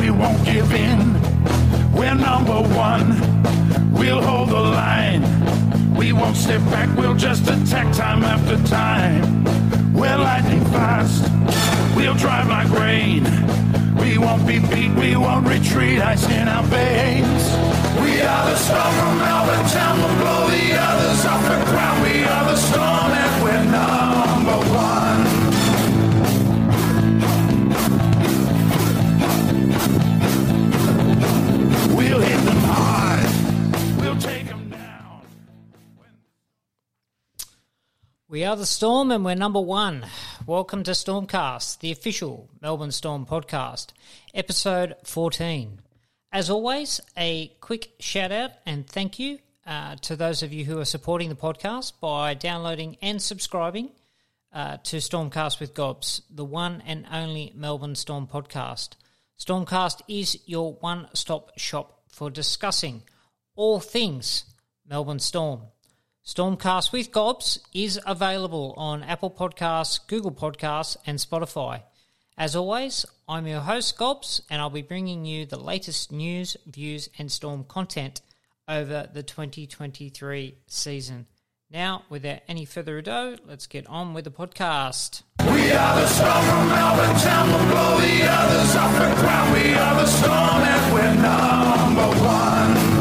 we won't give in. We're number one, we'll hold the line. We won't step back, we'll just attack time after time. We're lightning fast, we'll drive like rain. We won't be beat, we won't retreat, ice in our veins. We are the storm from Melbourne town, we'll blow the others off the ground. We are the storm and we're number one. We are the Storm and we're number one. Welcome to Stormcast, the official Melbourne Storm podcast, episode 14. As always, a quick shout out and thank you uh, to those of you who are supporting the podcast by downloading and subscribing uh, to Stormcast with Gobbs, the one and only Melbourne Storm podcast. Stormcast is your one stop shop for discussing all things Melbourne Storm. Stormcast with Gobbs is available on Apple Podcasts, Google Podcasts, and Spotify. As always, I'm your host, Gobbs, and I'll be bringing you the latest news, views, and Storm content over the 2023 season. Now, without any further ado, let's get on with the podcast. We are the storm from Melbourne town, we'll blow the others off the ground. We are the storm and we're number one.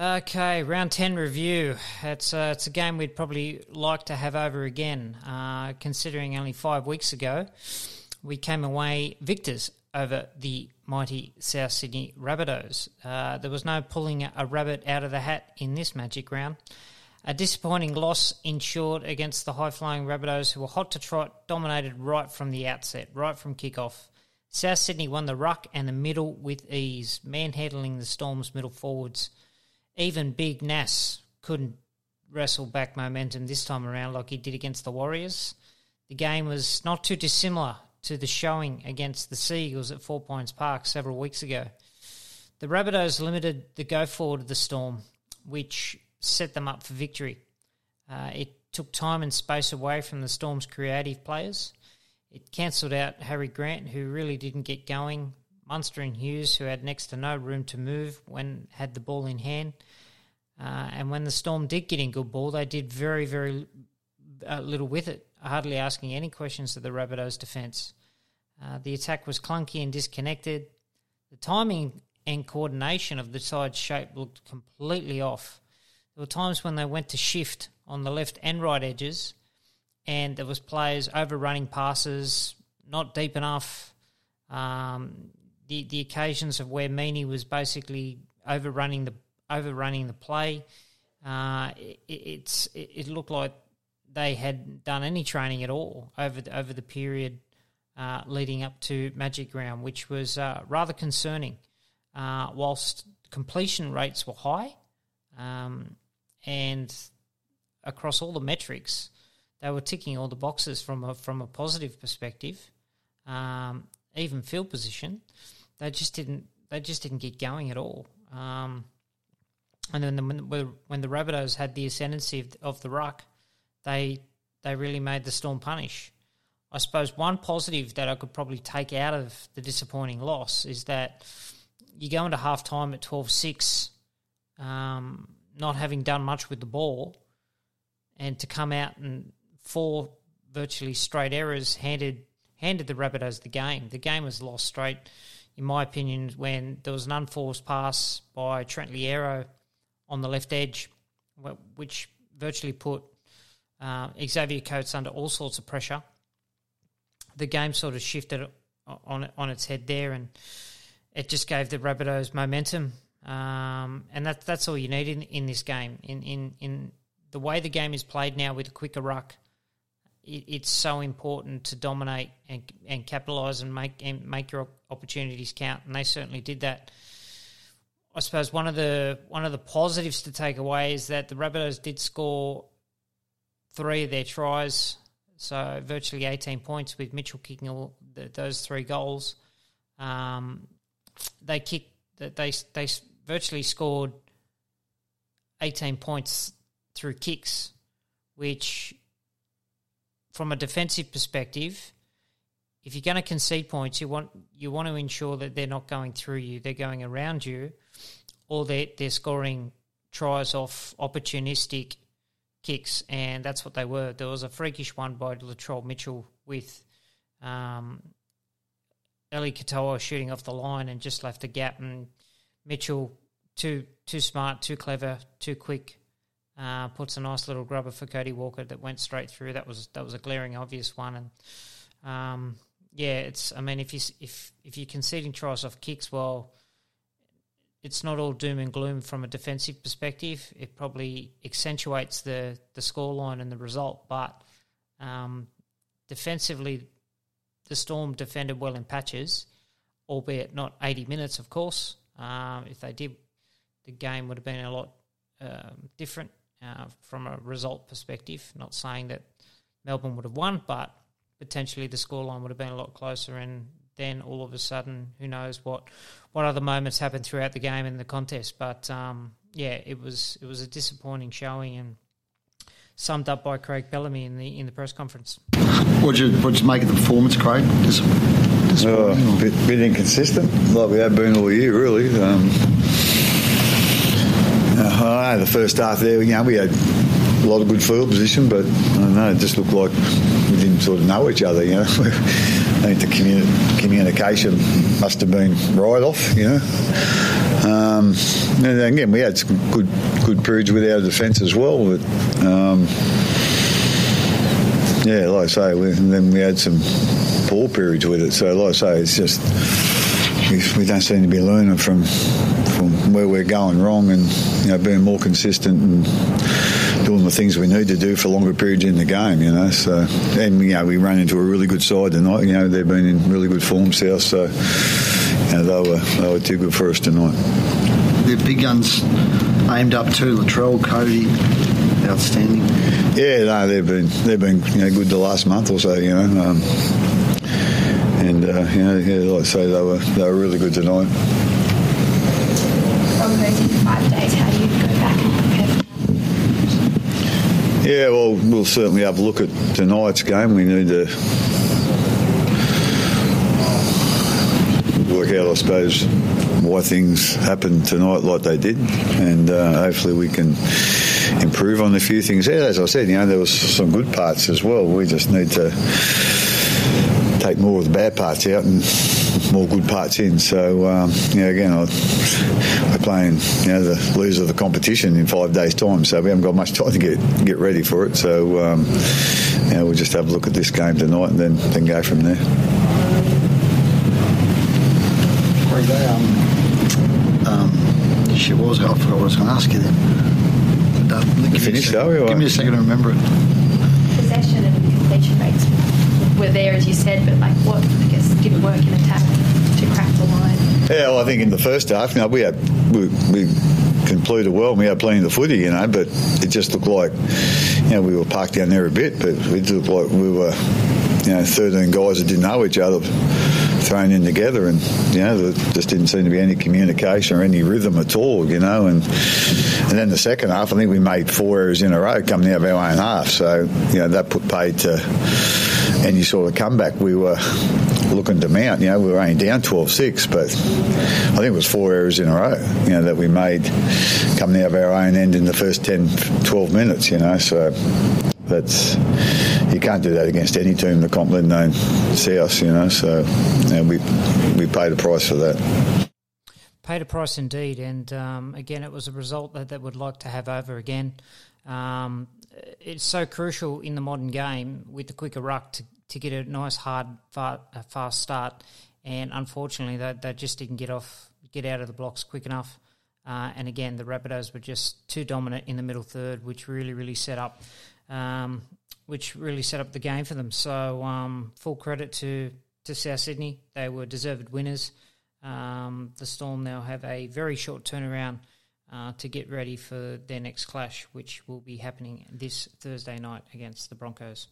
Okay, round 10 review. It's, uh, it's a game we'd probably like to have over again, uh, considering only five weeks ago we came away victors over the mighty South Sydney Rabbitohs. Uh, there was no pulling a rabbit out of the hat in this magic round. A disappointing loss ensured against the high flying Rabbitohs, who were hot to trot, dominated right from the outset, right from kickoff. South Sydney won the ruck and the middle with ease, manhandling the Storm's middle forwards. Even Big Nass couldn't wrestle back momentum this time around like he did against the Warriors. The game was not too dissimilar to the showing against the Seagulls at Four Pines Park several weeks ago. The Rabbitohs limited the go forward of the Storm, which set them up for victory. Uh, it took time and space away from the Storm's creative players. It cancelled out Harry Grant, who really didn't get going. Munster and Hughes, who had next to no room to move when had the ball in hand. Uh, and when the Storm did get in good ball, they did very, very uh, little with it, hardly asking any questions of the Rabbitohs' defence. Uh, the attack was clunky and disconnected. The timing and coordination of the side shape looked completely off. There were times when they went to shift on the left and right edges, and there was players overrunning passes, not deep enough. Um, the the occasions of where Meany was basically overrunning the overrunning the play. Uh, it, it's it, it looked like they hadn't done any training at all over the, over the period uh, leading up to Magic Round, which was uh, rather concerning. Uh, whilst completion rates were high, um, and across all the metrics, they were ticking all the boxes from a from a positive perspective. Um, even field position, they just didn't they just didn't get going at all. Um, and then the, when, the Rabbitohs had the ascendancy of, of the ruck, they they really made the Storm punish. I suppose one positive that I could probably take out of the disappointing loss is that you go into half time at 12 6, um, not having done much with the ball, and to come out and four virtually straight errors handed handed the Rabbitohs the game. The game was lost straight, in my opinion, when there was an unforced pass by Trent Loiero on the left edge, which virtually put uh, Xavier Coates under all sorts of pressure. The game sort of shifted on on its head there, and it just gave the Rabbitohs momentum. Um, and that, that's all you need in, in this game. In, in in the way the game is played now with a quicker ruck, it, it's so important to dominate and and capitalise and make and make your opportunities count. And they certainly did that. I suppose one of the one of the positives to take away is that the Rabbitohs did score three of their tries, so virtually 18 points with Mitchell kicking all the, those three goals. Um, they kicked they they virtually scored 18 points through kicks, which from a defensive perspective if you're going to concede points, you want you want to ensure that they're not going through you; they're going around you, or they're they're scoring tries off opportunistic kicks, and that's what they were. There was a freakish one by Latrell Mitchell with um, Eli Katoa shooting off the line and just left a gap, and Mitchell too too smart, too clever, too quick. Uh, puts a nice little grubber for Cody Walker that went straight through. That was that was a glaring obvious one, and um, yeah, it's. I mean, if you if if you're conceding tries off kicks, well, it's not all doom and gloom from a defensive perspective. It probably accentuates the the scoreline and the result, but um, defensively, the Storm defended well in patches, albeit not 80 minutes, of course. Um, if they did, the game would have been a lot um, different uh, from a result perspective. Not saying that Melbourne would have won, but potentially the scoreline would have been a lot closer. And then all of a sudden, who knows what what other moments happened throughout the game and the contest. But um, yeah, it was it was a disappointing showing and summed up by Craig Bellamy in the in the press conference. What you what you make of the performance, Craig? Dis- uh, a bit, bit, inconsistent, like we have been all year, really. Um, uh, the first half there, you know, we had a lot of good field position, but I don't know, it just looked like we didn't sort of know each other, you know. I think the communi- communication must have been right off, you know. Um, and again, we had some good good periods with our defence as well, but um, yeah, like I say, we, then we had some poor periods with it. So, like I say, it's just we, we don't seem to be learning from where we're going wrong, and you know, being more consistent and doing the things we need to do for longer periods in the game. You know, so and you know we ran into a really good side tonight. You know, they've been in really good form, South. So you know, they were they were too good for us tonight. The big guns aimed up to Latrell, Cody, outstanding. Yeah, no, they've been they've been you know, good the last month or so. You know. Um, and uh, you know, yeah, like I say, they were they were really good tonight. Five days. How do you go back and prepare? Yeah, well, we'll certainly have a look at tonight's game. We need to work out, I suppose, why things happened tonight like they did, and uh, hopefully we can improve on a few things. Yeah, as I said, you know, there was some good parts as well. We just need to take more of the bad parts out and more good parts in. So, um, yeah, again, I, we're playing, you know, the loser of the competition in five days' time, so we haven't got much time to get get ready for it. So, um, yeah, we'll just have a look at this game tonight and then then go from there. Great day. Um, um, shit, was I? I forgot what I was going to ask you then. But, uh, give me a finished, second- are we, Give me a second to remember it. Possession and completion rates were there, as you said, but like what I guess didn't work in attack to crack the line. Yeah, well, I think in the first half, you know, we had we, we concluded well, and we had plenty of the footy, you know, but it just looked like, you know, we were parked down there a bit, but it looked like we were, you know, 13 guys that didn't know each other thrown in together, and you know, there just didn't seem to be any communication or any rhythm at all, you know, and and then the second half, I think we made four errors in a row coming out of our own half, so you know that put paid to any sort of comeback we were looking to mount. You know, we were only down 12-6, but I think it was four errors in a row, you know, that we made coming out of our own end in the first 10, 12 minutes, you know, so that's you can't do that against any team the comp, let alone South, you know, so know, we we paid a price for that. Paid a price indeed, and um, again, it was a result that they would like to have over again. Um, it's so crucial in the modern game with the quicker ruck to, to get a nice, hard, fast start, and unfortunately, they, they just didn't get off, get out of the blocks quick enough. Uh, and again, the Rabbitohs were just too dominant in the middle third, which really, really set up, um, which really set up the game for them. So, um, full credit to to South Sydney; they were deserved winners. Um, the Storm now have a very short turnaround uh, to get ready for their next clash, which will be happening this Thursday night against the Broncos.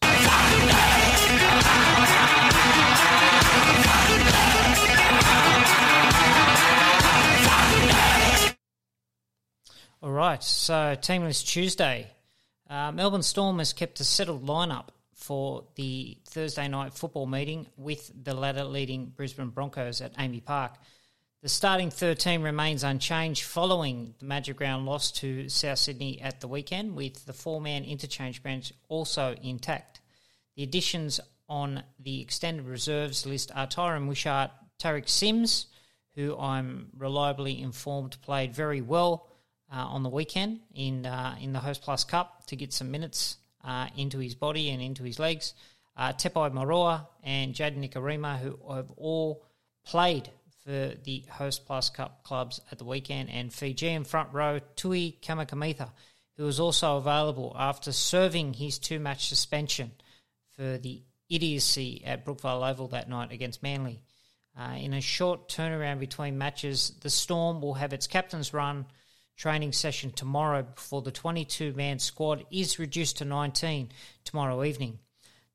All right, so Teamless Tuesday. Uh, Melbourne Storm has kept a settled lineup for the Thursday night football meeting with the ladder leading Brisbane Broncos at AAMI Park. The starting 13 remains unchanged following the Magic Round loss to South Sydney at the weekend, with the four man interchange bench also intact. The additions on the extended reserves list are Tyran Wishart, Tariq Sims, who I'm reliably informed played very well uh, on the weekend in uh, in the Host Plus Cup to get some minutes uh, into his body and into his legs. Uh, Tepai Moeroa and Jayden Nikorima, who have all played for the Host Plus Cup clubs at the weekend, and Fiji Fijian front row Tui Kamikamica, who was also available after serving his two match suspension for the idiocy at Brookvale Oval that night against Manly. Uh, in a short turnaround between matches, the Storm will have its captain's run training session tomorrow before the 22 man squad is reduced to 19 tomorrow evening.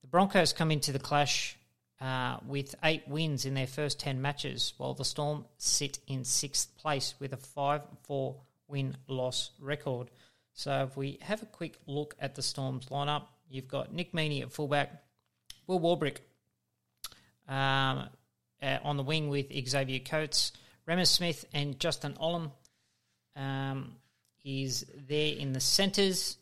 The Broncos come into the clash uh, with eight wins in their first 10 matches, while the Storm sit in sixth place with a 5 4 win loss record. So if we have a quick look at the Storm's lineup, you've got Nick Meaney at fullback, Will Warbrick um, uh, on the wing with Xavier Coates, Reimis Smith and Justin Olam um, is there in the centres.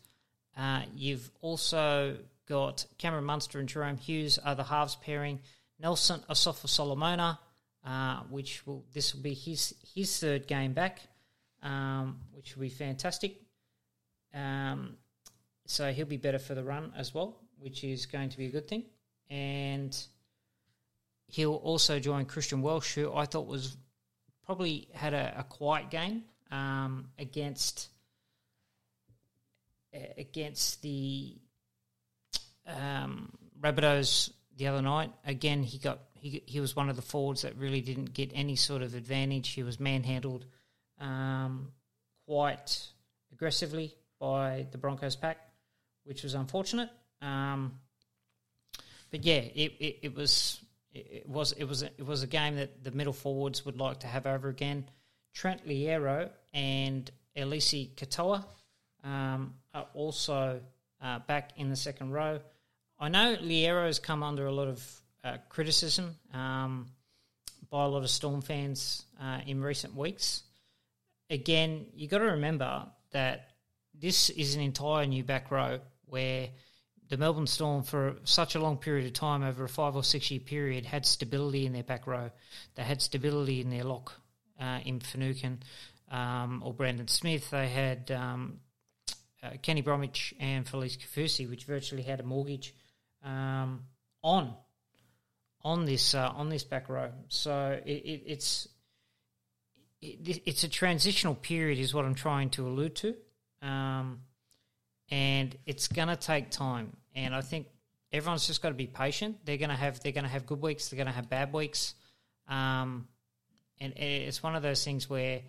Uh, you've also got Cameron Munster and Jahrome Hughes are the halves pairing. Nelson Asofa Solomona, uh, which will this will be his his third game back, um, which will be fantastic. Um, so he'll be better for the run as well, which is going to be a good thing. And he'll also join Christian Welch, who I thought was probably had a, a quiet game um, against against the um, Rabbitohs the other night. Again, he got he he was one of the forwards that really didn't get any sort of advantage. He was manhandled um, quite aggressively by the Broncos pack, which was unfortunate. Um, but yeah, it, it, it was it was it was it was a game that the middle forwards would like to have over again. Trent Loiero and Eliesa Katoa um, are also uh, back in the second row. I know Loiero has come under a lot of uh, criticism um, by a lot of Storm fans uh, in recent weeks. Again, you got to remember that this is an entire new back row where the Melbourne Storm, for such a long period of time, over a five or six year period, had stability in their back row. They had stability in their lock uh, in Finucane um, or Brandon Smith. They had um, uh, Kenny Bromwich and Felise Kaufusi, which virtually had a mortgage um, on on this uh, on this back row. So it, it, it's it, it's a transitional period, is what I'm trying to allude to, um, and it's going to take time. And I think everyone's just got to be patient. They're going to have they're going to have good weeks. They're going to have bad weeks. Um, and it's one of those things where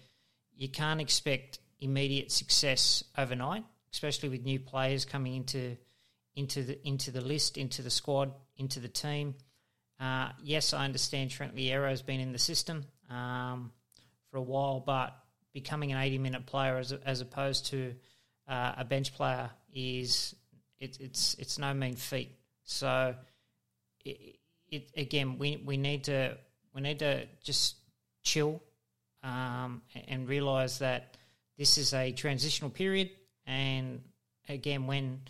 you can't expect immediate success overnight, especially with new players coming into into the into the list, into the squad, into the team. Uh, yes, I understand Trent Loiero has been in the system um, for a while, but becoming an 80 minute player as, as opposed to uh, a bench player is it, it's it's no mean feat. So, it, it, again, we we need to we need to just chill um, and realize that this is a transitional period. And again, when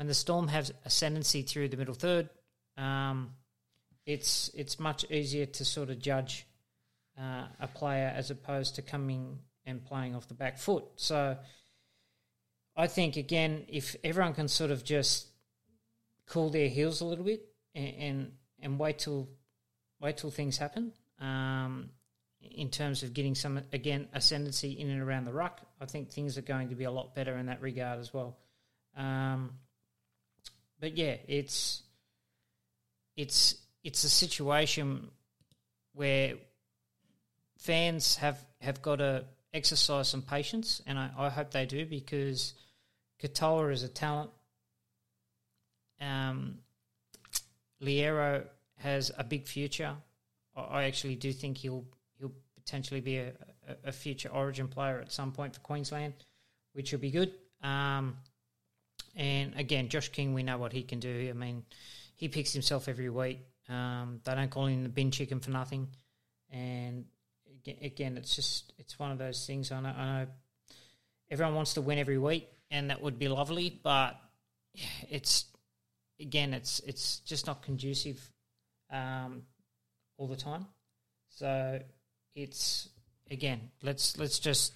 when the Storm has ascendancy through the middle third, um, it's it's much easier to sort of judge uh, a player as opposed to coming and playing off the back foot. So I think again, if everyone can sort of just cool their heels a little bit and and, and wait till wait till things happen, um, in terms of getting some again ascendancy in and around the ruck. I think things are going to be a lot better in that regard as well. Um, but yeah, it's it's it's a situation where fans have have got to exercise some patience, and I, I hope they do because Katoa is a talent. Um, Loiero has a big future. I actually do think he'll potentially be a, a, future Origin player at some point for Queensland, which will be good. Um, and again, Josh King, we know what he can do. I mean, he picks himself every week. Um, they don't call him the bin chicken for nothing. And again, it's just it's one of those things. I know, I know everyone wants to win every week, and that would be lovely, but it's again, it's it's just not conducive um, all the time. So it's again, let's let's just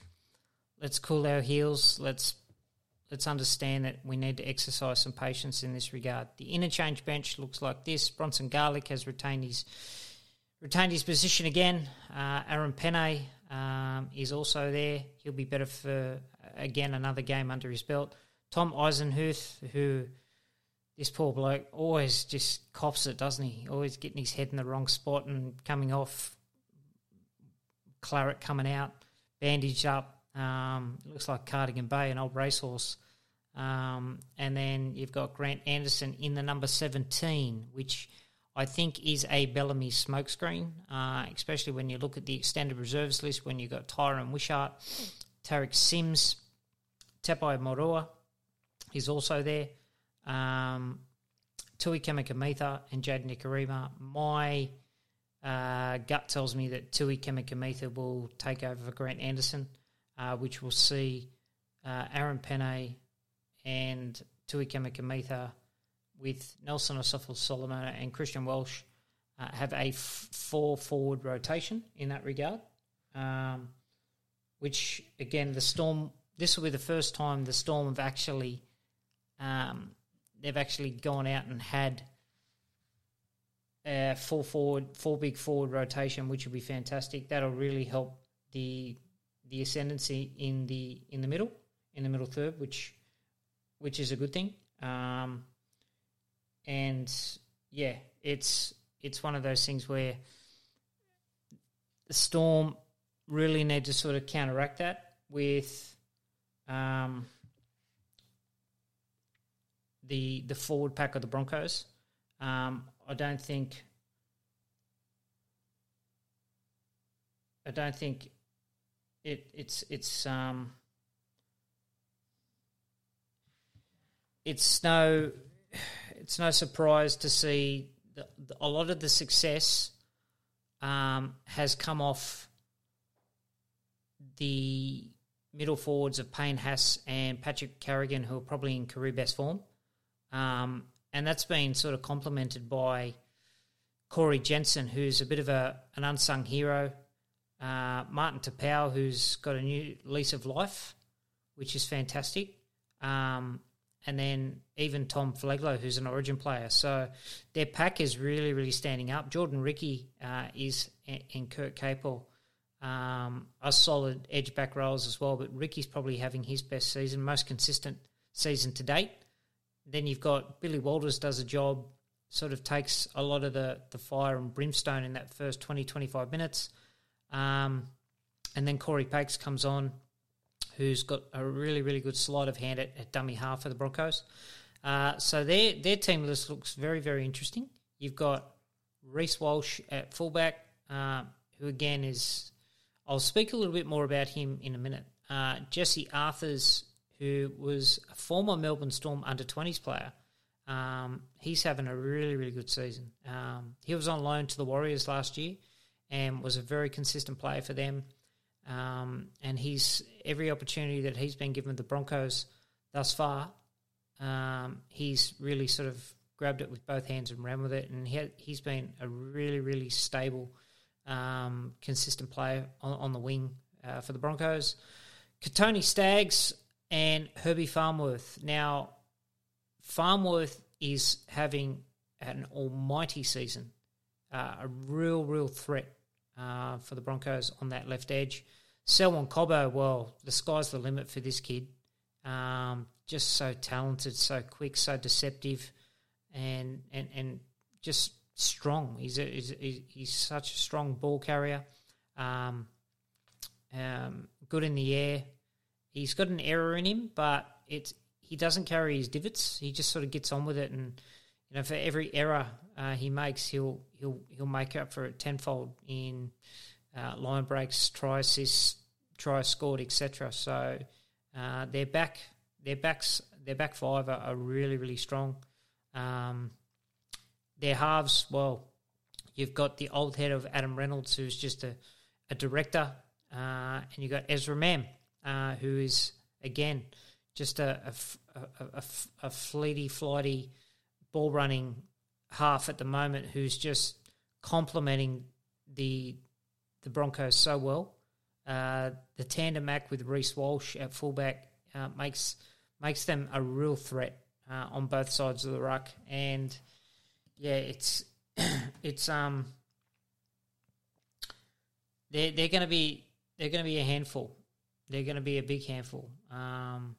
let's cool our heels. Let's let's understand that we need to exercise some patience in this regard. The interchange bench looks like this. Bronson Garlick has retained his retained his position again. Uh, Aaron Pene um, is also there. He'll be better for again another game under his belt. Tom Eisenhuth, who this poor bloke always just cops it, doesn't he? Always getting his head in the wrong spot and coming off, claret coming out, bandaged up. Um, looks like Cardigan Bay, an old racehorse. Um, and then you've got Grant Anderson in the number 17, which I think is a Bellamy smokescreen, uh, especially when you look at the extended reserves list when you've got Tyran Wishart, Tariq Sims, Tepai Moeroa is also there um, Tui Kamikamica and Jade Nikorima. My uh, gut tells me that Tui Kamikamica will take over for Grant Anderson, uh, which will see uh, Aaron Pene and Tui Kamikamica with Nelson Asofa Solomon and Christian Welch uh, have a f- four forward rotation in that regard. Um, which again, the Storm. This will be the first time the Storm have actually um, they've actually gone out and had a full forward, full big forward rotation, which will be fantastic. That'll really help the the ascendancy in the in the middle, in the middle third, which which is a good thing. Um, and yeah, it's it's one of those things where the Storm really need to sort of counteract that with um, the the forward pack of the Broncos. Um, I don't think. I don't think it it's it's um it's no it's no surprise to see the, the, a lot of the success um, has come off the middle forwards of Payne Haas and Patrick Carrigan, who are probably in career best form. Um, and that's been sort of complemented by Corey Jensen, who's a bit of a an unsung hero. Uh, Martin Taupau, who's got a new lease of life, which is fantastic. Um, and then even Tom Flegler, who's an Origin player. So their pack is really, really standing up. Jordan Riki uh, is in Kurt Capewell um, are solid edge back roles as well. But Riki's probably having his best season, most consistent season to date. Then you've got Billy Walters does a job, sort of takes a lot of the, the fire and brimstone in that first 20, 25 minutes. Um, and then Cory Paix comes on, who's got a really, really good sleight of hand at, at dummy half for the Broncos. Uh, so their their team list looks very, very interesting. You've got Reece Walsh at fullback, uh, who again is. I'll speak a little bit more about him in a minute. Uh, Jesse Arthars who was a former Melbourne Storm under 20s player. Um, he's having a really, really good season. Um, he was on loan to the Warriors last year and was a very consistent player for them. Um, and he's every opportunity that he's been given the Broncos thus far, um, he's really sort of grabbed it with both hands and ran with it. And he he's been a really, really stable, um, consistent player on, on the wing uh, for the Broncos. Kotoni Staggs, and Herbie Farnworth. Now, Farnworth is having an almighty season, uh, a real, real threat uh, for the Broncos on that left edge. Selwyn Cobbo, well, the sky's the limit for this kid. Um, just so talented, so quick, so deceptive, and and and just strong. He's a, he's, he's such a strong ball carrier. Um, um, good in the air, he's got an error in him, but it's he doesn't carry his divots. He just sort of gets on with it, and you know, for every error uh, he makes, he'll he'll he'll make up for it tenfold in uh, line breaks, try assists, try scored, etc. So uh, their back their backs their back five are, are really really strong. Um, their halves, well, you've got the old head of Adam Reynolds, who's just a, a director, uh, and you've got Ezra Mam, uh, who is again just a, a, a, a fleety, flighty, ball running half at the moment, who's just complementing the the Broncos so well. Uh, the tandem act with Reece Walsh at fullback uh, makes makes them a real threat uh, on both sides of the ruck, and yeah, it's it's um they're they're going to be they're going to be a handful. They're going to be a big handful. Um,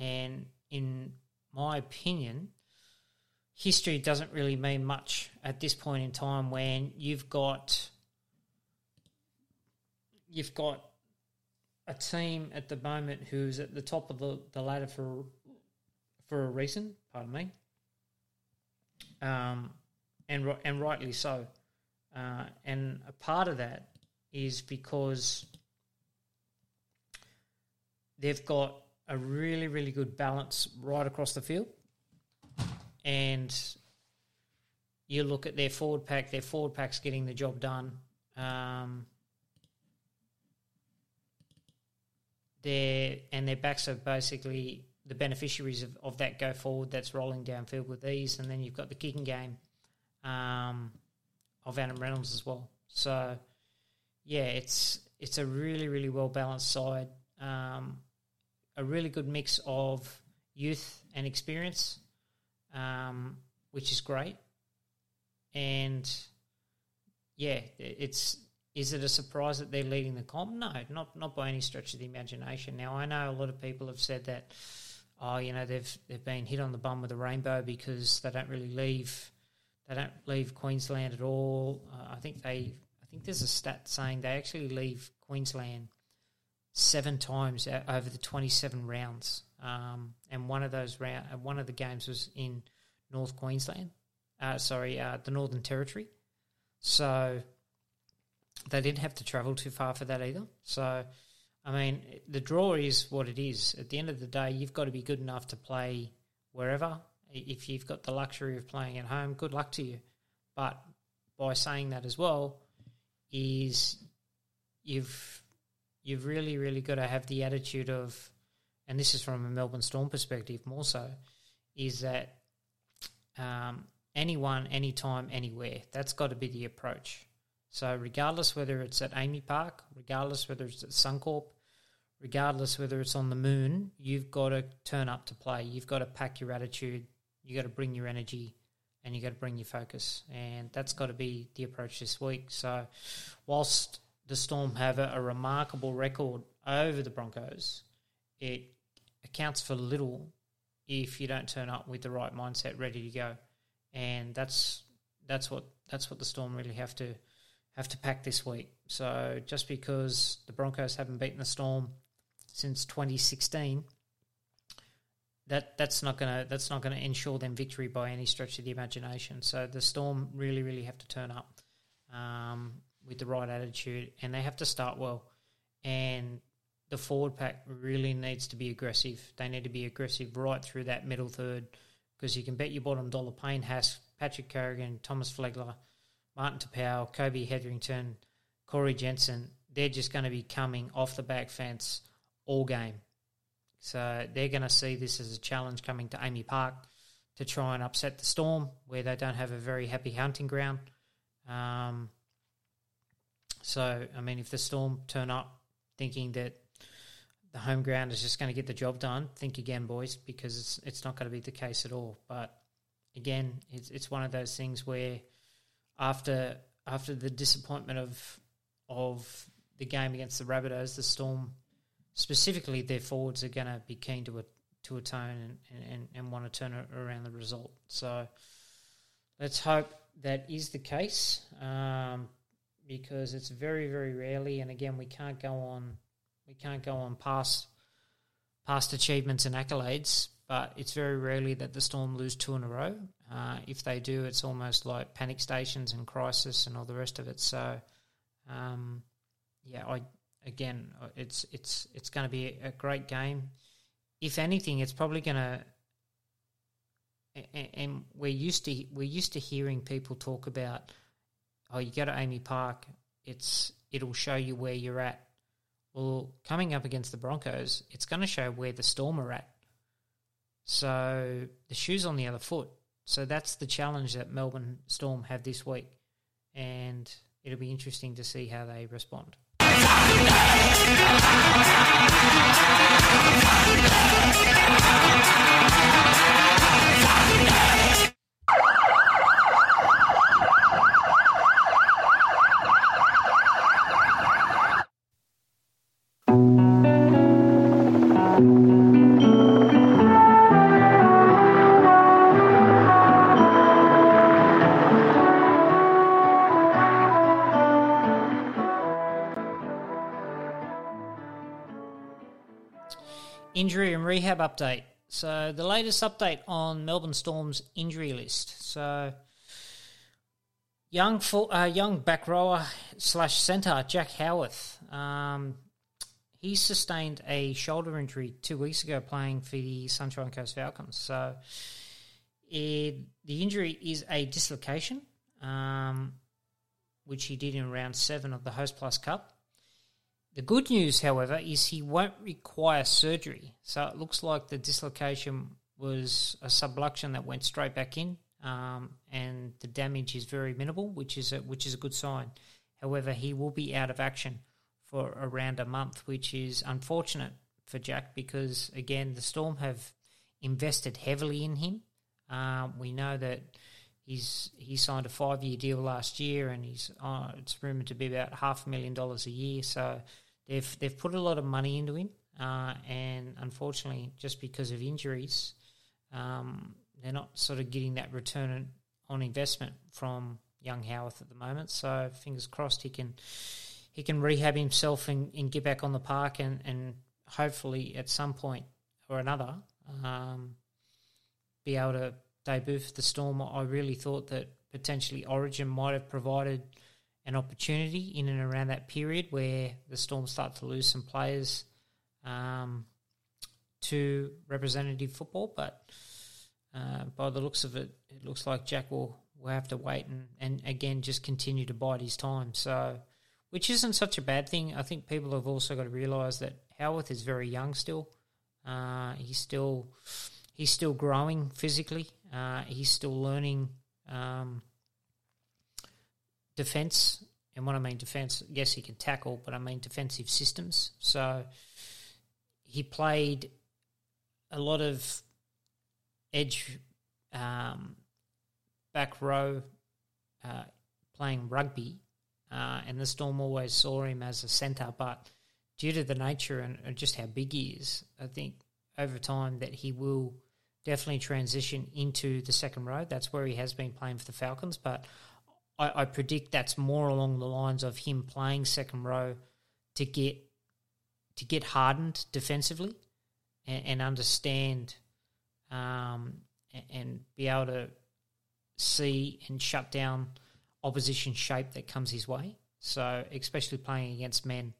and in my opinion, history doesn't really mean much at this point in time when you've got you've got a team at the moment who's at the top of the, the ladder for for a reason, pardon me. Um, and and rightly so. Uh, and a part of that is because they've got a really, really good balance right across the field. And you look at their forward pack, their forward pack's getting the job done. Um, their and their backs are basically the beneficiaries of, of that go forward that's rolling downfield with ease, and then you've got the kicking game um, of Adam Reynolds as well. So yeah, it's it's a really really well balanced side. Um, a really good mix of youth and experience, um, which is great. And yeah, it's is it a surprise that they're leading the comp? No, not not by any stretch of the imagination. Now I know a lot of people have said that, oh, you know, they've they've been hit on the bum with a rainbow because they don't really leave, they don't leave Queensland at all. Uh, I think they, I think there's a stat saying they actually leave Queensland seven times over the 27 rounds. Um, and one of those round, uh, one of the games was in North Queensland, uh, sorry, uh, the Northern Territory. So they didn't have to travel too far for that either. So, I mean, the draw is what it is. At the end of the day, you've got to be good enough to play wherever. If you've got the luxury of playing at home, good luck to you. But by saying that as well, is you've you've really, really got to have the attitude of, and this is from a Melbourne Storm perspective more so, is that um, anyone, anytime, anywhere. That's got to be the approach. So, regardless whether it's at AAMI Park, regardless whether it's at Suncorp, regardless whether it's on the moon, you've got to turn up to play. You've got to pack your attitude. You've got to bring your energy, and you've got to bring your focus. And that's got to be the approach this week. So, whilst the Storm have a, a remarkable record over the Broncos, it accounts for little if you don't turn up with the right mindset, ready to go, and that's that's what that's what the Storm really have to have to pack this week. So just because the Broncos haven't beaten the Storm since 2016, that that's not gonna that's not gonna ensure them victory by any stretch of the imagination. So the Storm really really have to turn up. Um, with the right attitude, and they have to start well. And the forward pack really needs to be aggressive. They need to be aggressive right through that middle third because you can bet your bottom dollar Payne Haas, Patrick Carrigan, Thomas Flegler, Martin Taupau, Kobe Hetherington, Corey Jensen. They're just going to be coming off the back fence all game. So they're going to see this as a challenge coming to AAMI Park to try and upset the Storm, where they don't have a very happy hunting ground. Um, so, I mean, if the Storm turn up thinking that the home ground is just going to get the job done, think again, boys, because it's it's not going to be the case at all. But again, it's it's one of those things where after after the disappointment of of the game against the Rabbitohs, the Storm, specifically their forwards, are going to be keen to a, to atone and, and, and want to turn around the result. So let's hope that is the case. Um, because it's very very rarely, and again we can't go on we can't go on past past achievements and accolades, but it's very rarely that the Storm lose two in a row. Uh, if they do, it's almost like panic stations and crisis and all the rest of it. So, um, yeah, I again, it's it's it's going to be a great game. if anything, it's probably going to. And we're used to we're used to hearing people talk about, oh, you go to AAMI Park, it's it'll show you where you're at. Well, coming up against the Broncos, it's going to show where the Storm are at. So the shoe's on the other foot. So that's the challenge that Melbourne Storm have this week, and it'll be interesting to see how they respond. Update. So the latest update on Melbourne Storm's injury list. So young full, uh, young back rower slash centre Jack Howarth. Um, he sustained a shoulder injury two weeks ago playing for the Sunshine Coast Falcons. So it, the injury is a dislocation, um, which he did in round seven of the Host Plus Cup. The good news, however, is he won't require surgery. So it looks like the dislocation was a subluxation that went straight back in, um, and the damage is very minimal, which is a, which is a good sign. However, he will be out of action for around a month, which is unfortunate for Jack because again the Storm have invested heavily in him. Um, we know that he's he signed a five year deal last year, and he's uh, it's rumored to be about half a million dollars a year. So they've they've put a lot of money into him, uh, and unfortunately, just because of injuries, um, they're not sort of getting that return on investment from young Howarth at the moment. So fingers crossed he can he can rehab himself and, and get back on the park and, and hopefully at some point or another um, be able to debut for the Storm. I really thought that potentially Origin might have provided – an opportunity in and around that period where the Storm start to lose some players um, to representative football. But uh, by the looks of it, it looks like Jack will, will have to wait and, and again just continue to bide his time. So, which isn't such a bad thing. I think people have also got to realise that Howarth is very young still. Uh, he's still he's still growing physically. Uh, he's still learning um, defence. And when I mean defence, yes, he can tackle, but I mean defensive systems. So he played a lot of edge um, back row uh, playing rugby, uh, and the Storm always saw him as a centre. But due to the nature and, and just how big he is, I think over time that he will definitely transition into the second row. That's where he has been playing for the Falcons, but I, I predict that's more along the lines of him playing second row to get to get hardened defensively and, and understand um, and, be able to see and shut down opposition shape that comes his way. So, especially playing against men.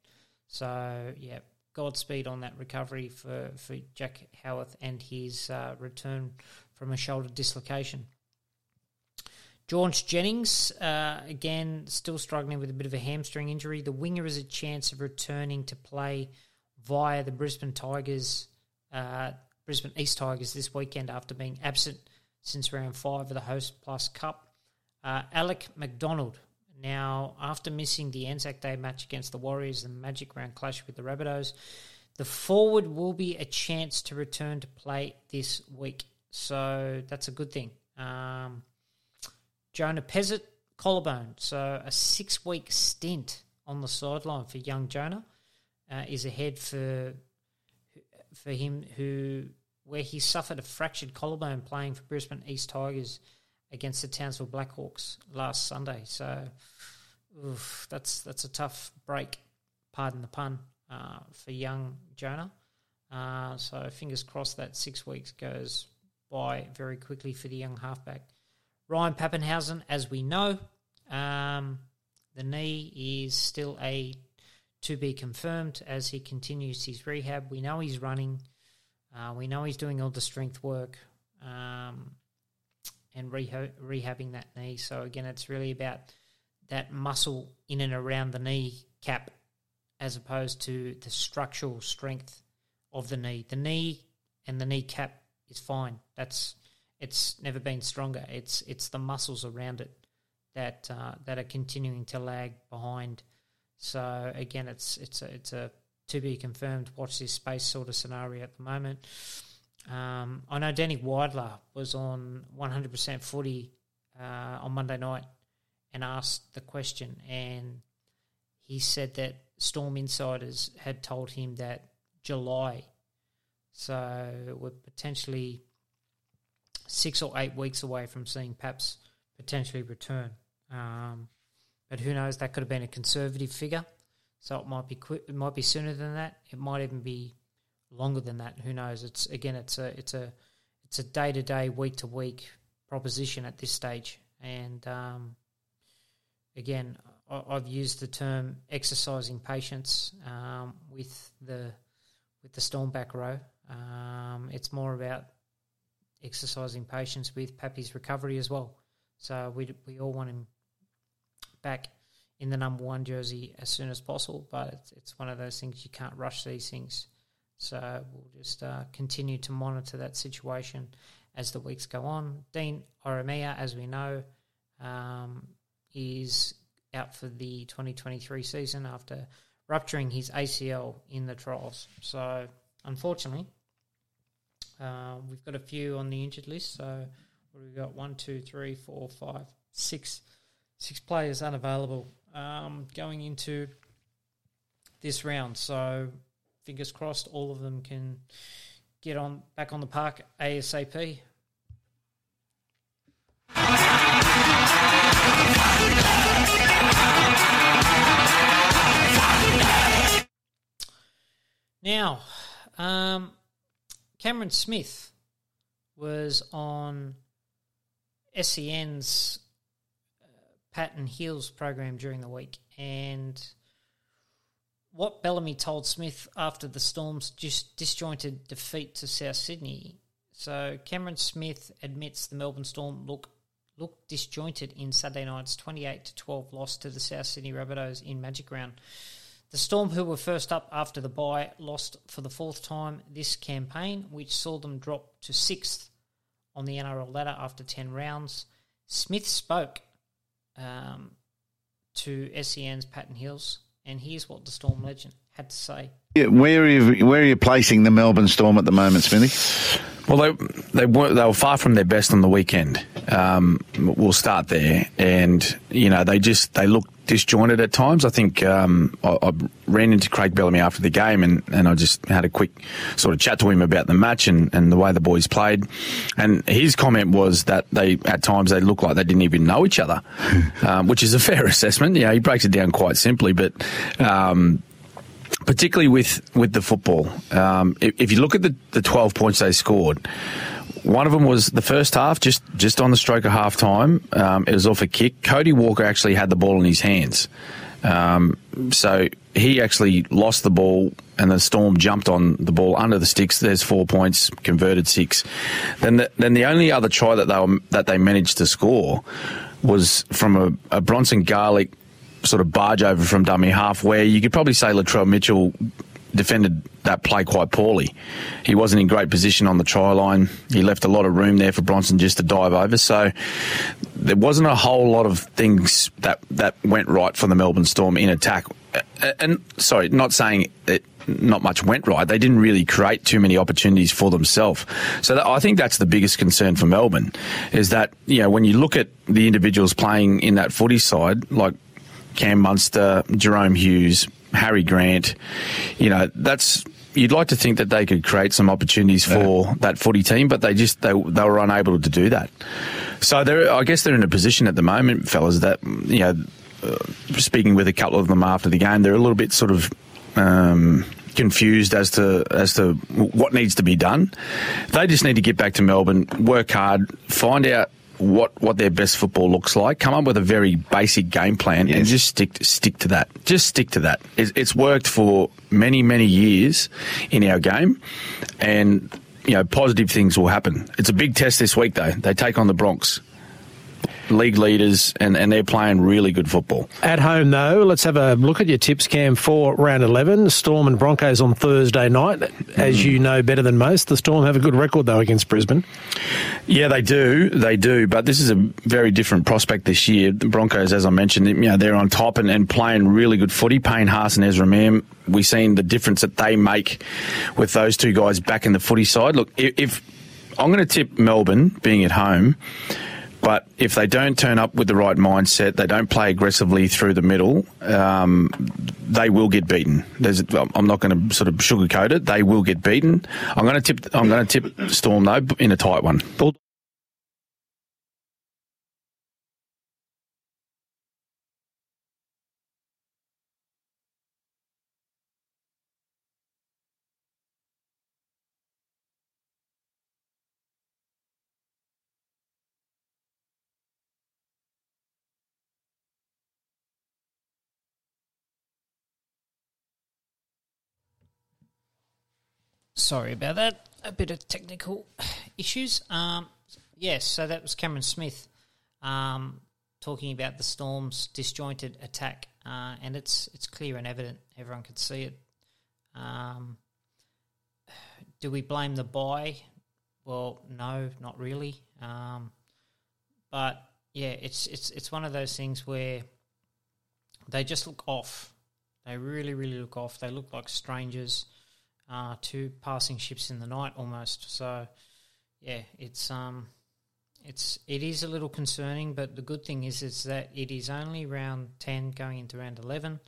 So, yeah, Godspeed on that recovery for, for Jack Howarth and his uh, return from a shoulder dislocation. George Jennings, uh, again, still struggling with a bit of a hamstring injury. The winger has a chance of returning to play via the Brisbane Tigers, uh, Brisbane East Tigers this weekend after being absent since round five of the Host Plus Cup. Uh, Alec MacDonald, now after missing the Anzac Day match against the Warriors and the Magic Round clash with the Rabbitohs, the forward will be a chance to return to play this week. So that's a good thing. Um, Jonah Pezet, collarbone. So a six week stint on the sideline for young Jonah uh, is ahead for for him who where he suffered a fractured collarbone playing for Brisbane East Tigers against the Townsville Blackhawks last Sunday. So oof, that's that's a tough break, pardon the pun, uh, for young Jonah. Uh, so fingers crossed that six weeks goes by very quickly for the young halfback. Ryan Papenhuyzen, as we know, um, the knee is still a to be confirmed as he continues his rehab. We know he's running. Uh, we know he's doing all the strength work um, and reha- rehabbing that knee. So again, it's really about that muscle in and around the knee cap as opposed to the structural strength of the knee. The knee and the knee cap is fine. That's it's never been stronger. It's it's the muscles around it that uh, that are continuing to lag behind. So again, it's it's a, it's a to be confirmed. Watch this space sort of scenario at the moment. Um, I know Danny Weidler was on 100% footy uh, on Monday night and asked the question, and he said that Storm insiders had told him that July, so we're potentially six or eight weeks away from seeing Paps potentially return. Um, but who knows? That could have been a conservative figure, so it might be quick, it might be sooner than that. It might even be longer than that. Who knows? It's again, it's a it's a it's a day to day, week to week proposition at this stage, and um, again, I, I've used the term exercising patience um, with the with the storm back row. Um, it's more about exercising patience with Pappy's recovery as well. So we we all want him back in the number one jersey as soon as possible, but it's, it's one of those things you can't rush these things. So we'll just uh, continue to monitor that situation as the weeks go on. Dean Ieremia, as we know, um, is out for the 2023 season after rupturing his ACL in the trials. So unfortunately, uh, we've got a few on the injured list. So what have we got? One, two, three, four, five, six, six players unavailable um, going into this round. So fingers crossed, all of them can get on back on the park ASAP. Now, um, Cameron Smith was on SEN's uh, Pat and Heals program during the week, and what Bellamy told Smith after the Storm's just disjointed defeat to South Sydney. So Cameron Smith admits the Melbourne Storm look looked disjointed in Saturday night's 28 to 12 loss to the South Sydney Rabbitohs in Magic Round. The Storm, who were first up after the bye, lost for the fourth time this campaign, which saw them drop to sixth on the NRL ladder after 10 rounds. Smith spoke um, to SEN's Pat and Heals, and here's what the Storm legend had to say. Yeah, where are you, where are you placing the Melbourne Storm at the moment, Smithy? Well, they they were they were far from their best on the weekend. Um, we'll start there, and you know they just they looked disjointed at times. I think um, I, I, ran into Craig Bellamy after the game, and, and I just had a quick sort of chat to him about the match and, and the way the boys played. And his comment was that they at times they looked like they didn't even know each other, um, which is a fair assessment. Know, he breaks it down quite simply, but. Um, particularly with, with the football, um, if, if you look at the, the 12 points they scored, one of them was the first half, just just on the stroke of half time. Um, it was off a kick. Cody Walker actually had the ball in his hands. Um, so he actually lost the ball, and the Storm jumped on the ball under the sticks. There's four points, converted six. Then, the, then the only other try that they were, that they managed to score was from a, a Bronson Garlick sort of barge over from dummy half, where you could probably say Latrell Mitchell defended that play quite poorly. He wasn't in great position on the try line. He left a lot of room there for Bronson just to dive over. So there wasn't a whole lot of things that, that went right for the Melbourne Storm in attack. And sorry, not saying that not much went right. They didn't really create too many opportunities for themselves. So that, I think that's the biggest concern for Melbourne is that, you know, when you look at the individuals playing in that footy side, like Cam Munster, Jahrome Hughes, Harry Grant, you know, that's you'd like to think that they could create some opportunities for yeah. that footy team, but they just they, they were unable to do that. So they're I guess they're in a position at the moment, fellas, that you know, uh, speaking with a couple of them after the game, they're a little bit sort of. Um, confused as to as to what needs to be done. They just need to get back to Melbourne, work hard, find out what what their best football looks like. Come up with a very basic game plan and just stick stick to that. Just stick to that. It's, it's worked for many many years in our game, and you know positive things will happen. It's a big test this week though. They take on the Bronx league leaders, and, and they're playing really good football. At home, though, let's have a look at your tips, Cam, for round 11. Storm and Broncos on Thursday night. As mm. you know better than most, the Storm have a good record, though, against Brisbane. Yeah, they do. They do. But this is a very different prospect this year. The Broncos, as I mentioned, you know, they're on top and, and playing really good footy. Payne Haas and Ezra Mam, we've seen the difference that they make with those two guys back in the footy side. Look, if, if I'm going to tip Melbourne being at home, but if they don't turn up with the right mindset, they don't play aggressively through the middle, um, they will get beaten. There's, I'm not going to sort of sugarcoat it. They will get beaten. I'm going to tip. I'm going to tip Storm though in a tight one. Sorry about that. A bit of technical issues. Um, yes, so that was Cameron Smith um, talking about the Storm's disjointed attack, uh, and it's it's clear and evident. Everyone could see it. Um, do we blame the bye? Well, no, not really. Um, but yeah, it's it's it's one of those things where they just look off. They really, really look off. They look like strangers uh, two passing ships in the night almost. So yeah, it's um, it's it is a little concerning, but the good thing is is that it is only round ten going into round eleven.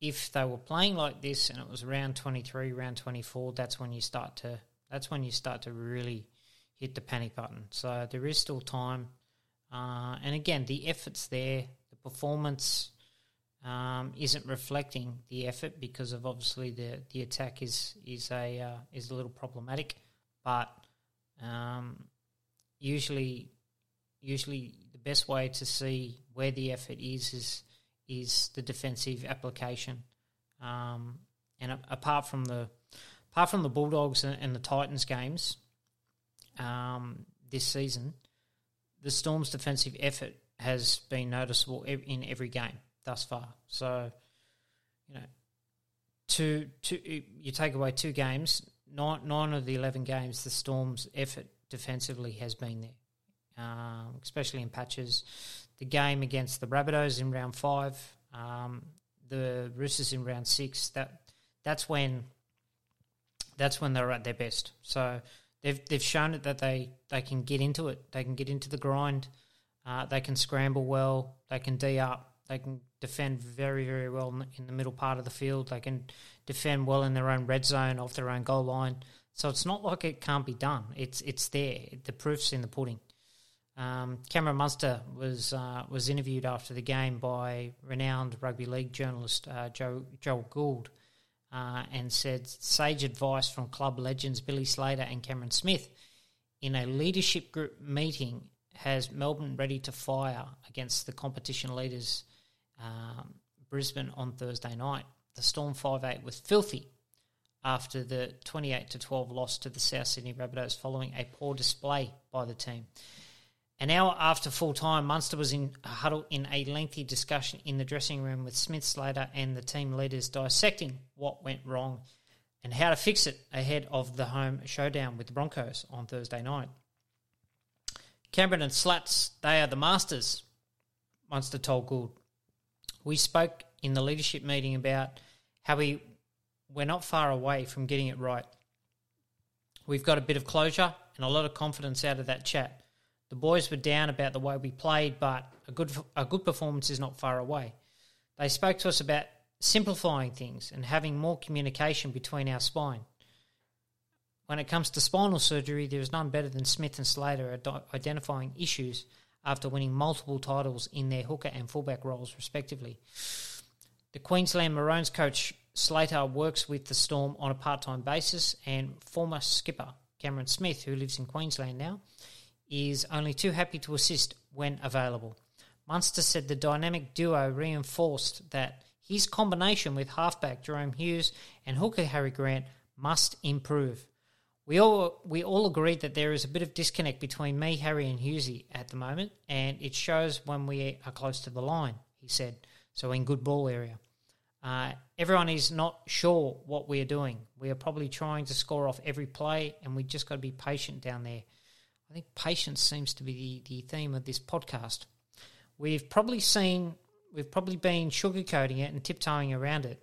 If they were playing like this and it was round twenty three, round twenty four, that's when you start to that's when you start to really hit the panic button. So there is still time, uh, and again, the effort's there, the performance um, isn't reflecting the effort because of obviously the the attack is is a uh, is a little problematic, but um, usually usually the best way to see where the effort is is is the defensive application, um, and a, apart from the apart from the Bulldogs and, and the Titans games um, this season, the Storm's defensive effort has been noticeable in every game thus far. So, you know, two, two, you take away two games, nine, nine of the 11 games, the Storm's effort defensively has been there, um, especially in patches. The game against the Rabbitohs in round five, um, the Roosters in round six, that that's when that's when they're at their best. So they've they've shown it that they, they can get into it. They can get into the grind. Uh, they can scramble well. They can d up. They can defend very, very well in the middle part of the field. They can defend well in their own red zone, off their own goal line. So it's not like it can't be done. It's it's there. The proof's in the pudding. Um, Cameron Munster was uh, was interviewed after the game by renowned rugby league journalist uh, Joe Joel Gould, uh, and said sage advice from club legends Billy Slater and Cameron Smith in a leadership group meeting has Melbourne ready to fire against the competition leaders um, Brisbane on Thursday night. The Storm 5 8 was filthy after the 28 to 12 loss to the South Sydney Rabbitohs following a poor display by the team. An hour after full time, Munster was in a huddle in a lengthy discussion in the dressing room with Smith Slater and the team leaders dissecting what went wrong and how to fix it ahead of the home showdown with the Broncos on Thursday night. Cameron and Slats, they are the masters, Munster told Gould. We spoke in the leadership meeting about how we we're not far away from getting it right. We've got a bit of closure and a lot of confidence out of that chat. The boys were down about the way we played, but a good a good performance is not far away. They spoke to us about simplifying things and having more communication between our spine. When it comes to spinal surgery, there is none better than Smith and Slater at identifying issues after winning multiple titles in their hooker and fullback roles, respectively. The Queensland Maroons coach Slater works with the Storm on a part time basis, and former skipper Cameron Smith, who lives in Queensland now, is only too happy to assist when available. Munster said the dynamic duo reinforced that his combination with halfback Jahrome Hughes and hooker Harry Grant must improve. We all we all agreed that there is a bit of disconnect between me, Harry, and Hughesy at the moment, and it shows when we are close to the line. He said so in good ball area. Uh, everyone is not sure what we are doing. We are probably trying to score off every play, and we just got to be patient down there. I think patience seems to be the, the theme of this podcast. We've probably seen, we've probably been sugarcoating it and tiptoeing around it,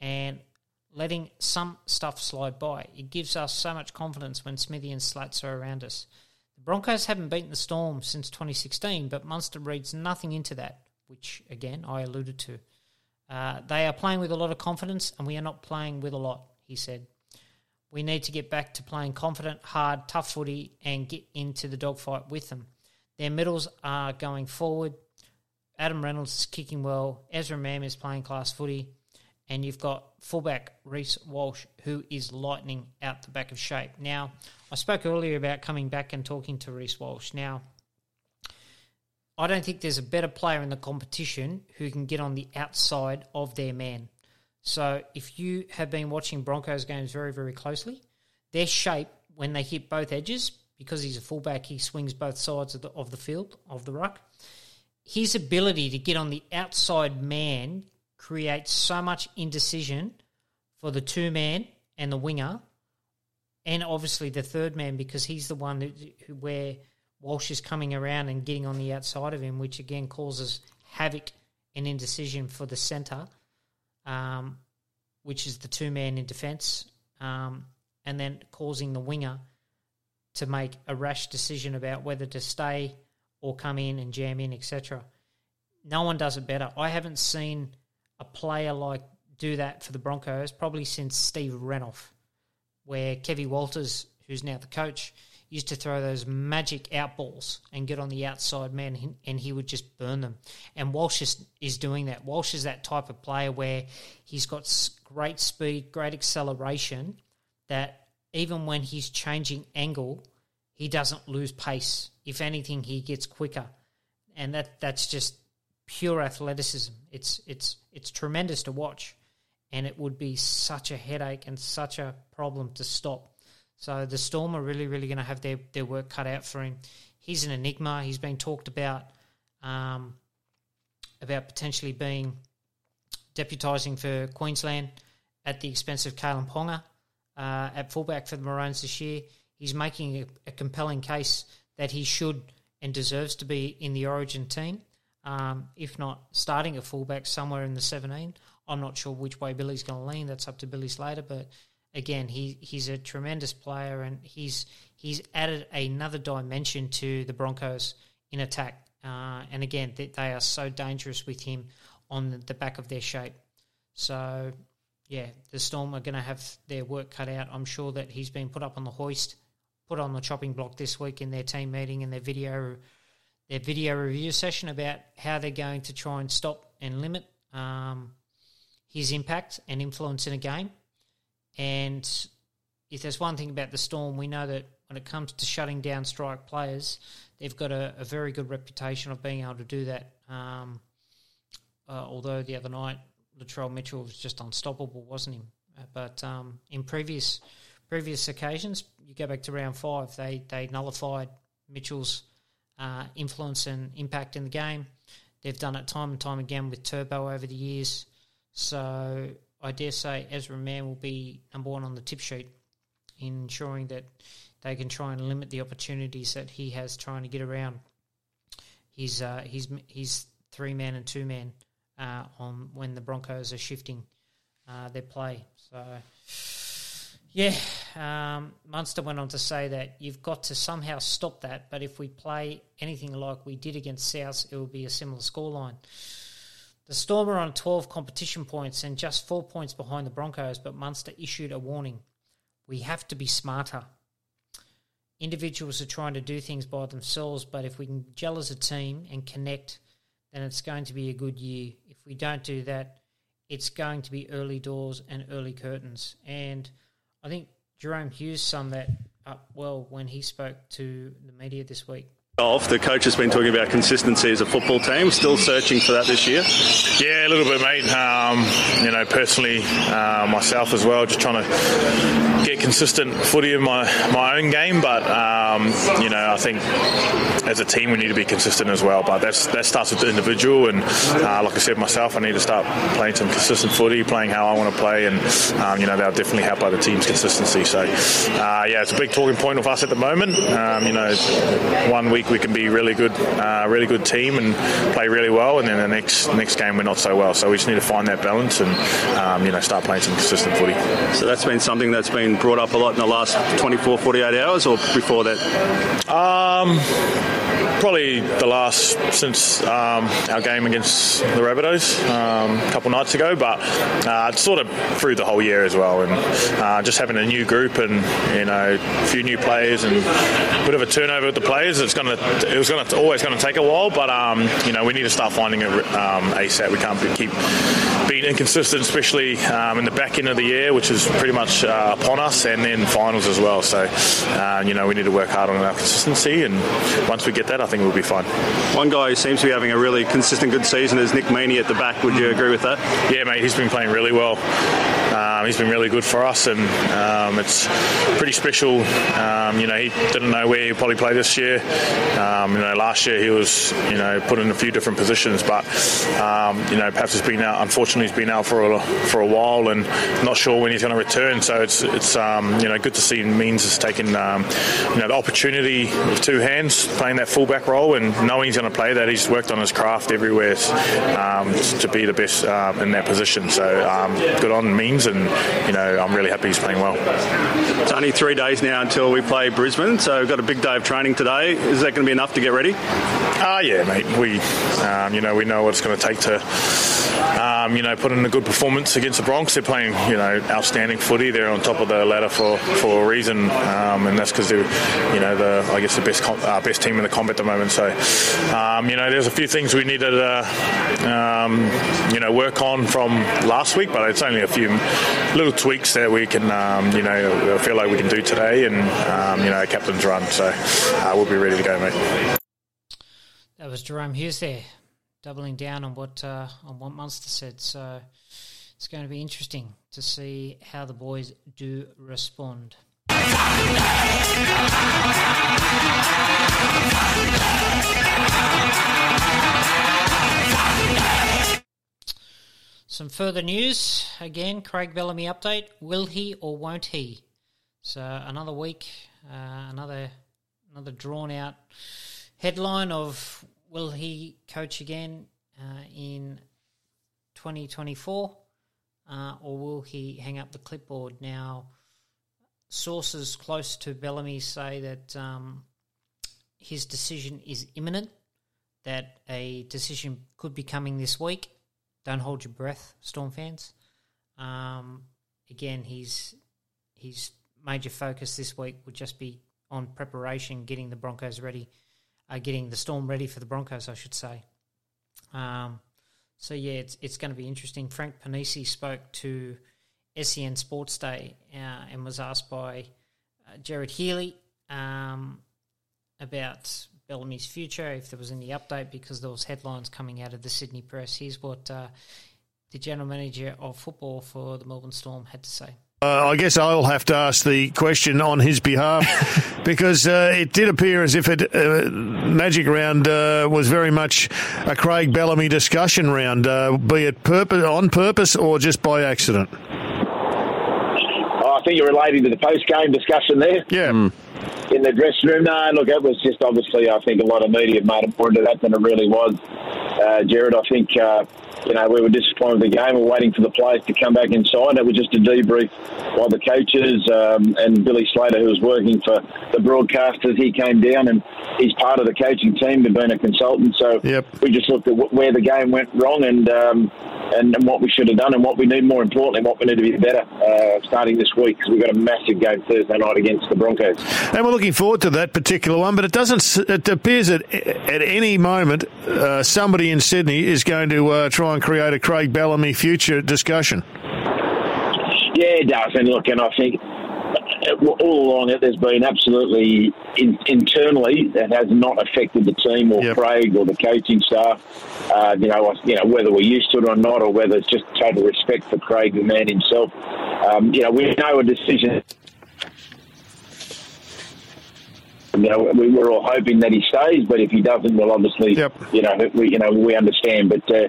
and letting some stuff slide by. It gives us so much confidence when Smithy and Slats are around us. The Broncos haven't beaten the Storm since 2016, but Munster reads nothing into that, which again I alluded to. Uh, they are playing with a lot of confidence, and we are not playing with a lot, he said. We need to get back to playing confident, hard, tough footy and get into the dogfight with them. Their middles are going forward. Adam Reynolds is kicking well. Ezra Mam is playing class footy. And you've got fullback Reece Walsh, who is lightning out the back of shape. Now, I spoke earlier about coming back and talking to Reece Walsh. Now, I don't think there's a better player in the competition who can get on the outside of their man. So if you have been watching Broncos games very, very closely, their shape when they hit both edges, because he's a fullback, he swings both sides of the, of the field, of the ruck. His ability to get on the outside man creates so much indecision for the two man and the winger, and obviously the third man because he's the one who, who where Walsh is coming around and getting on the outside of him, which again causes havoc and indecision for the centre, um, which is the two man in defence, um, and then causing the winger to make a rash decision about whether to stay or come in and jam in, etc. No one does it better. I haven't seen a player like do that for the Broncos probably since Steve Renouf, where Kevy Walters, who's now the coach, used to throw those magic outballs and get on the outside man, and he would just burn them. And Walsh is, is doing that. Walsh is that type of player where he's got great speed, great acceleration, that even when he's changing angle, he doesn't lose pace. If anything, he gets quicker, and that that's just pure athleticism. It's it's it's tremendous to watch, and it would be such a headache and such a problem to stop. So the Storm are really, really going to have their, their work cut out for him. He's an enigma. He's been talked about um, about potentially being deputising for Queensland at the expense of Kalyn Ponga uh, at fullback for the Maroons this year. He's making a, a, compelling case that he should and deserves to be in the Origin team, um, if not starting a fullback somewhere in the 17. I'm not sure which way Billy's going to lean. That's up to Billy Slater, but again, he he's a tremendous player, and he's he's added another dimension to the Broncos in attack. Uh, and again, they, they, are so dangerous with him on the back of their shape. So, yeah, the Storm are going to have their work cut out. I'm sure that he's been put up on the hoist, put on the chopping block this week in their team meeting and their video their video review session about how they're going to try and stop and limit um, his impact and influence in a game. And if there's one thing about the Storm, we know that when it comes to shutting down strike players, they've got a, a very good reputation of being able to do that. Um, uh, although the other night, Latrell Mitchell was just unstoppable, wasn't he? Uh, but um, in previous previous occasions, you go back to round five, they they nullified Mitchell's uh, influence and impact in the game. They've done it time and time again with Turbo over the years. So I dare say Ezra Mam will be number one on the tip sheet, ensuring that they can try and limit the opportunities that he has trying to get around his uh, his his three man and two man uh, on when the Broncos are shifting uh, their play. So. Yeah, um, Munster went on to say that you've got to somehow stop that, but if we play anything like we did against South, it will be a similar scoreline. The Storm are on 12 competition points and just four points behind the Broncos, but Munster issued a warning. We have to be smarter. Individuals are trying to do things by themselves, but if we can gel as a team and connect, then it's going to be a good year. If we don't do that, it's going to be early doors and early curtains. And I think Jahrome Hughes summed that up well when he spoke to the media this week. The coach has been talking about consistency as a football team. Still searching for that this year. Yeah, a little bit, mate. Um, you know, personally, uh, myself as well, just trying to get consistent footy in my my own game. But um, you know, I think as a team we need to be consistent as well. But that's that starts with the individual, and uh, like I said myself, I need to start playing some consistent footy, playing how I want to play, and um, you know that'll definitely help the team's consistency. So uh, yeah, it's a big talking point of us at the moment. Um, you know, one week we can be really good, uh, really good team and play really well, and then the next next game we're not so well. So we just need to find that balance and um, you know start playing some consistent footy. So that's been something that's been brought up a lot in the last 24, 48 hours, or before that. Um, probably the last since um, our game against the Rabbitohs um, a couple nights ago, but uh, sort of through the whole year as well, and uh, just having a new group and you know a few new players and a bit of a turnover with the players. It's gonna it was gonna always to take a while, but um, you know we need to start finding it um, ASAP. We can't keep being inconsistent, especially um, in the back end of the year, which is pretty much uh, upon us, and then finals as well. So uh, you know we need to work hard on our consistency, and once we get that, I think we'll be fine. One guy who seems to be having a really consistent good season is Nick Meaney at the back. Would you agree with that? Yeah, mate, he's been playing really well. Um, he's been really good for us, and um, it's pretty special. Um, you know, he didn't know where he'd probably play this year. Um, you know, last year he was, you know, put in a few different positions, but um, you know, perhaps he's been out. Unfortunately, he's been out for a, for a while, and not sure when he's going to return. So it's it's you know good to see Means has taken you know the opportunity with two hands, playing that fullback role, and knowing he's going to play that. He's worked on his craft everywhere to be the best in that position. So good on Means and you know I'm really happy he's playing well. It's only three days now until we play Brisbane, so we've got a big day of training today. Is that going to be enough to get ready? Ah, uh, yeah, mate. We, um, you know, we know what it's going to take to, um, you know, put in a good performance against the Bronx. They're playing, you know, outstanding footy. They're on top of the ladder for, for a reason, um, and that's because they're, you know, the I guess the best uh, best team in the comp at the moment. So, um, you know, there's a few things we needed to, um, you know, work on from last week, but it's only a few little tweaks that we can, um, you know, feel like we can do today, and you know, captain's run. So uh, we'll be ready to go, mate. That was Jahrome Hughes there, doubling down on what uh, on what Munster said. So it's going to be interesting to see how the boys do respond. Some further news. Again, Craig Bellamy update. Will he or won't he? So another week, uh, another another drawn out headline of will he coach again uh, in 2024 uh, or will he hang up the clipboard? Now, sources close to Bellamy say that um, his decision is imminent, that a decision could be coming this week. Don't hold your breath, Storm fans. Um, again, his his major focus this week would just be on preparation, getting the Broncos ready, uh, getting the Storm ready for the Broncos, I should say. Um, so yeah, it's it's going to be interesting. Frank Ponissi spoke to SEN Sports Day uh, and was asked by uh, Gerard Healy um, about Bellamy's future, if there was any update, because there was headlines coming out of the Sydney Press. Here's what uh, the general manager of football for the Melbourne Storm had to say. Uh, I guess I'll have to ask the question on his behalf because uh, it did appear as if it uh, Magic Round uh, was very much a Craig Bellamy discussion round, uh, be it purpose, on purpose or just by accident. Oh, I think you're relating to the post game discussion there. Yeah. Mm. In the dressing room, no. Look, it was just obviously. I think a lot of media made point of that than it really was. Uh, Jared, I think you know, we were disappointed with the game. We are waiting for the players to come back inside. It was just a debrief by the coaches um, and Billy Slater, who was working for the broadcasters. He came down and he's part of the coaching team, but being a consultant. So yep. we just looked at where the game went wrong and, um, and, and what we should have done and what we need, more importantly, what we need to be better uh, starting this week because we've got a massive game Thursday night against the Broncos. And we're looking forward to that particular one, but it doesn't. It appears that at any moment uh, somebody in Sydney is going to uh, try and create a Craig Bellamy future discussion. Yeah, it does. And look, and I think all along it, there's been absolutely in, internally that has not affected the team or Craig or the coaching staff. Uh, you know, you know whether we're used to it or not, or whether it's just total respect for Craig, the man himself. Um, you know, we know a decision. You know, we were all hoping that he stays, but if he doesn't, well, obviously, you know, we, you know, we understand. But uh,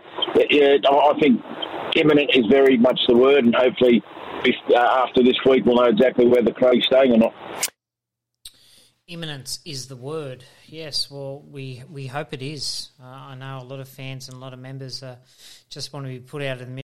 yeah, I think imminent is very much the word, and hopefully, if, uh, after this week, we'll know exactly whether Craig's staying or not. Imminence is the word. Yes, well, we we hope it is. Uh, I know a lot of fans and a lot of members uh, just want to be put out of the